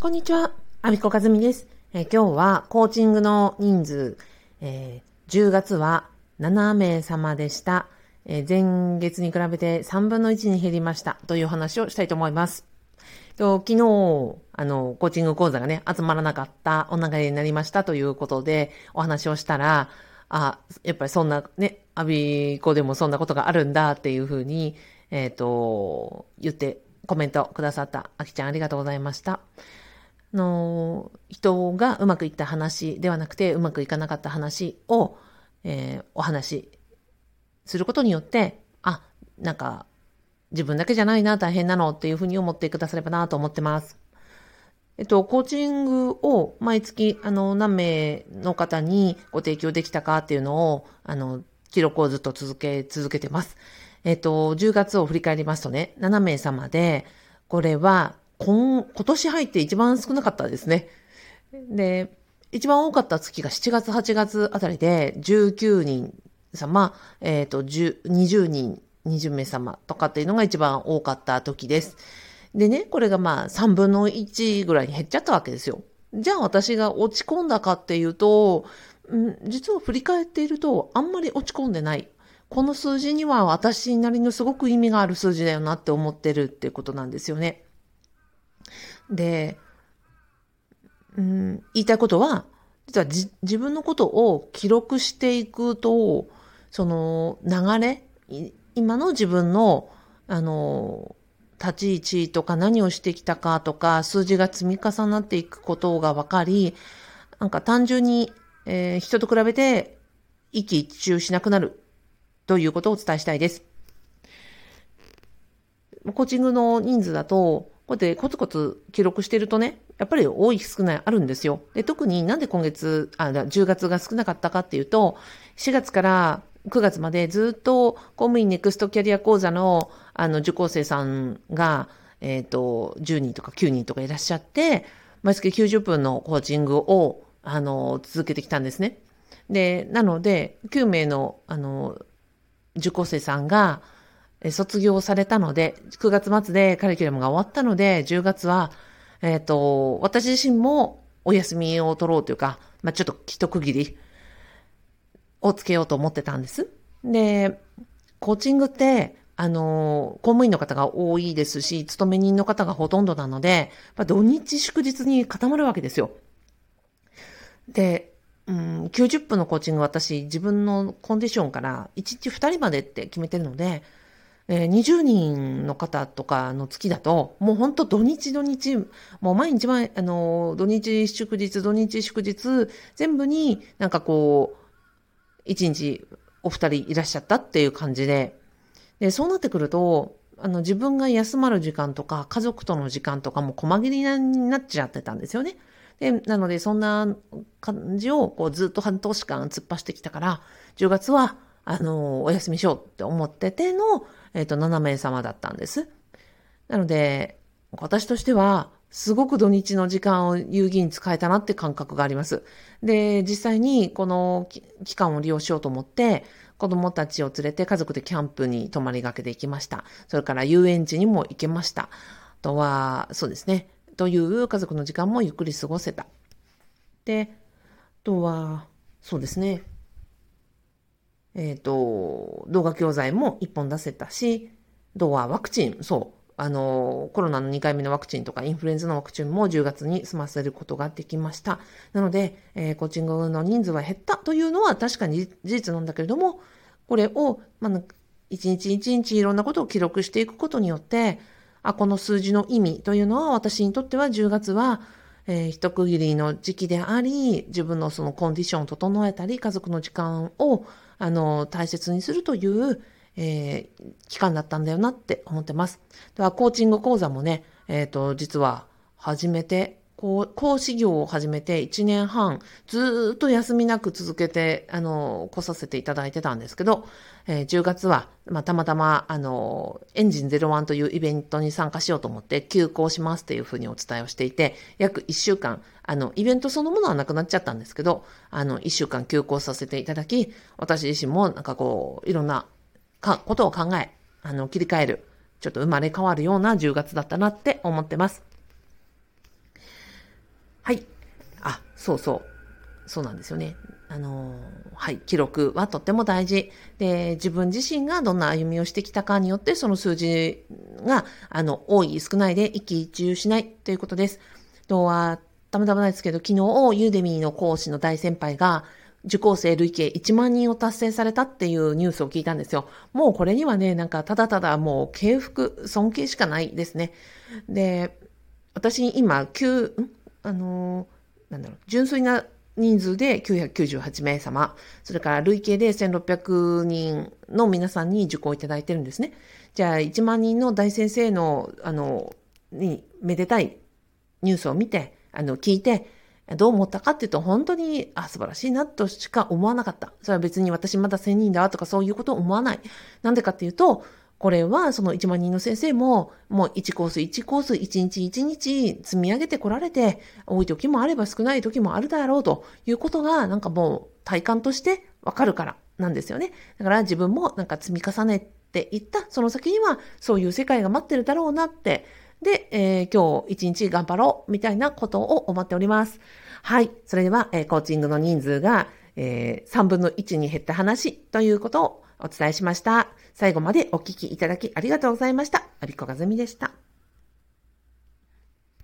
こんにちは、アビコカズミです。えー、今日はコーチングの人数、えー、10月は7名様でした。えー、前月に比べて3分の1に減りましたという話をしたいと思います。昨日、あの、コーチング講座がね、集まらなかったお流れになりましたということでお話をしたら、あ、やっぱりそんなね、アビコでもそんなことがあるんだっていうふうに、えっ、ー、と、言ってコメントくださったあきちゃんありがとうございました。の、人がうまくいった話ではなくて、うまくいかなかった話を、えー、お話することによって、あ、なんか、自分だけじゃないな、大変なのっていうふうに思ってくださればなと思ってます。えっと、コーチングを毎月、あの、何名の方にご提供できたかっていうのを、あの、記録をずっと続け、続けてます。えっと、10月を振り返りますとね、7名様で、これは、今、今年入って一番少なかったですね。で、一番多かった月が7月、8月あたりで19人様、えっ、ー、と、20人、20名様とかっていうのが一番多かった時です。でね、これがまあ3分の1ぐらいに減っちゃったわけですよ。じゃあ私が落ち込んだかっていうと、ん実は振り返っているとあんまり落ち込んでない。この数字には私なりのすごく意味がある数字だよなって思ってるっていうことなんですよね。で、うん、言いたいことは、実は自分のことを記録していくと、その流れ、今の自分の、あの、立ち位置とか何をしてきたかとか、数字が積み重なっていくことが分かり、なんか単純に、えー、人と比べて一喜一憂しなくなるということをお伝えしたいです。コーチングの人数だと、こうやってコツコツ記録してるとね、やっぱり多い少ないあるんですよ。で、特になんで今月、あ、10月が少なかったかっていうと、4月から9月までずっと公務員ネクストキャリア講座のあの受講生さんが、えっ、ー、と、10人とか9人とかいらっしゃって、毎月90分のコーチングを、あの、続けてきたんですね。で、なので、9名の、あの、受講生さんが、卒業されたので、9月末でカリキュラムが終わったので、10月は、えっ、ー、と、私自身もお休みを取ろうというか、まあ、ちょっと一区切りをつけようと思ってたんです。で、コーチングって、あの、公務員の方が多いですし、勤め人の方がほとんどなので、まあ、土日祝日に固まるわけですよ。で、うん、90分のコーチング私自分のコンディションから1日2人までって決めてるので、えー、20人の方とかの月だと、もう本当土日土日、もう毎日毎、あの、土日祝日、土日祝日、全部になんかこう、1日お二人いらっしゃったっていう感じで、で、そうなってくると、あの、自分が休まる時間とか、家族との時間とかも細切りになっちゃってたんですよね。で、なので、そんな感じを、こう、ずっと半年間突っ走ってきたから、10月は、あの、お休みしようって思ってての、えっ、ー、と、7名様だったんです。なので、私としては、すごく土日の時間を有意義に使えたなって感覚があります。で、実際にこの期間を利用しようと思って、子供たちを連れて家族でキャンプに泊まりがけで行きました。それから遊園地にも行けました。あとは、そうですね。という家族の時間もゆっくり過ごせた。で、あとは、そうですね。えっ、ー、と、動画教材も1本出せたし、あとはワクチン、そう、あの、コロナの2回目のワクチンとかインフルエンザのワクチンも10月に済ませることができました。なので、えー、コーチングの人数は減ったというのは確かに事実なんだけれども、これを、まあ、一日一日いろんなことを記録していくことによって、あ、この数字の意味というのは私にとっては10月は、えー、一区切りの時期であり、自分のそのコンディションを整えたり、家族の時間をあの、大切にするという、えー、期間だったんだよなって思ってます。では、コーチング講座もね、えっ、ー、と、実は、始めて、講師業を始めて1年半、ずっと休みなく続けて、あの、来させていただいてたんですけど、えー、10月は、まあ、たまたま、あの、エンジン01というイベントに参加しようと思って休校しますっていうふうにお伝えをしていて、約1週間、あの、イベントそのものはなくなっちゃったんですけど、あの、1週間休校させていただき、私自身もなんかこう、いろんなかことを考え、あの、切り替える、ちょっと生まれ変わるような10月だったなって思ってます。はいあ、そうそう。そうなんですよね。あの、はい、記録はとっても大事。で、自分自身がどんな歩みをしてきたかによって、その数字が、あの、多い、少ないで一喜一憂しないということです。とは、たまたまないですけど、昨日、ユーデミーの講師の大先輩が、受講生累計1万人を達成されたっていうニュースを聞いたんですよ。もうこれにはね、なんかただただもう敬服、尊敬しかないですね。で、私今、9、ん？あのなんだろう、純粋な人数で998名様、それから累計で1600人の皆さんに受講いただいてるんですね。じゃあ、1万人の大先生の、あの、に、めでたいニュースを見て、あの、聞いて、どう思ったかっていうと、本当に、あ、素晴らしいなとしか思わなかった。それは別に私まだ1000人だとかそういうことを思わない。なんでかっていうと、これはその1万人の先生も、もう1コース1コース1日1日積み上げてこられて、多い時もあれば少ない時もあるだろうということが、なんかもう体感としてわかるからなんですよね。だから自分もなんか積み重ねていった、その先にはそういう世界が待ってるだろうなって、で、えー、今日一日頑張ろうみたいなことを思っております。はい。それでは、えー、コーチングの人数が、えー、3分の1に減った話ということをお伝えしました。最後までお聴きいただきありがとうございました。アビコガズミでした。